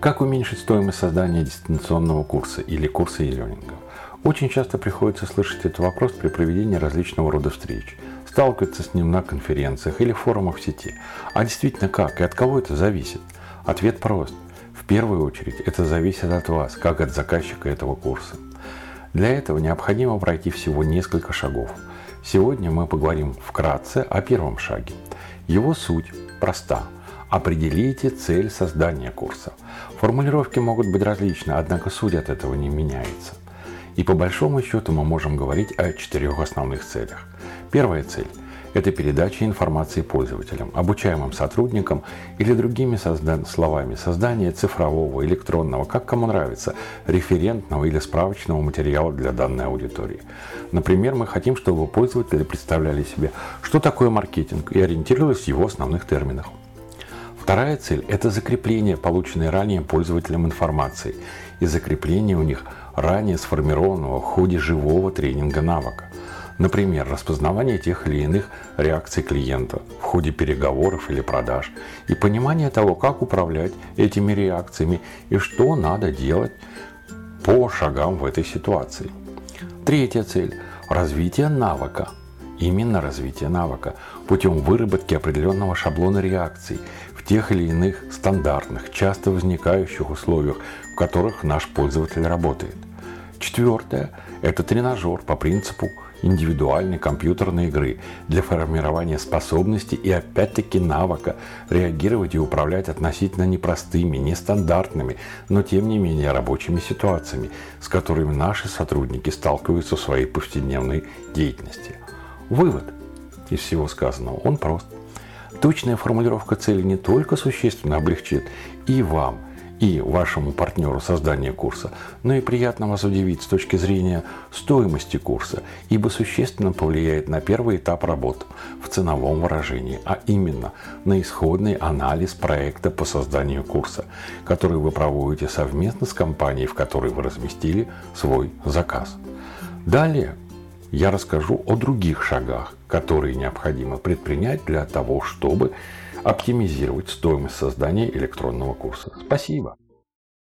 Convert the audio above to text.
Как уменьшить стоимость создания дистанционного курса или курса e-learning? Очень часто приходится слышать этот вопрос при проведении различного рода встреч. Сталкиваться с ним на конференциях или форумах в сети. А действительно как и от кого это зависит? Ответ прост. В первую очередь это зависит от вас, как от заказчика этого курса. Для этого необходимо пройти всего несколько шагов. Сегодня мы поговорим вкратце о первом шаге. Его суть проста – Определите цель создания курса. Формулировки могут быть различны, однако суть от этого не меняется. И по большому счету мы можем говорить о четырех основных целях. Первая цель – это передача информации пользователям, обучаемым сотрудникам или другими созда- словами создание цифрового, электронного, как кому нравится, референтного или справочного материала для данной аудитории. Например, мы хотим, чтобы пользователи представляли себе, что такое маркетинг и ориентировались в его основных терминах. Вторая цель – это закрепление полученной ранее пользователям информации и закрепление у них ранее сформированного в ходе живого тренинга навыка. Например, распознавание тех или иных реакций клиента в ходе переговоров или продаж и понимание того, как управлять этими реакциями и что надо делать по шагам в этой ситуации. Третья цель – развитие навыка – именно развитие навыка путем выработки определенного шаблона реакций в тех или иных стандартных, часто возникающих условиях, в которых наш пользователь работает. Четвертое – это тренажер по принципу индивидуальной компьютерной игры для формирования способности и опять-таки навыка реагировать и управлять относительно непростыми, нестандартными, но тем не менее рабочими ситуациями, с которыми наши сотрудники сталкиваются в своей повседневной деятельности. Вывод из всего сказанного, он прост. Точная формулировка цели не только существенно облегчит и вам, и вашему партнеру создание курса, но и приятно вас удивить с точки зрения стоимости курса, ибо существенно повлияет на первый этап работы в ценовом выражении, а именно на исходный анализ проекта по созданию курса, который вы проводите совместно с компанией, в которой вы разместили свой заказ. Далее я расскажу о других шагах, которые необходимо предпринять для того, чтобы оптимизировать стоимость создания электронного курса. Спасибо.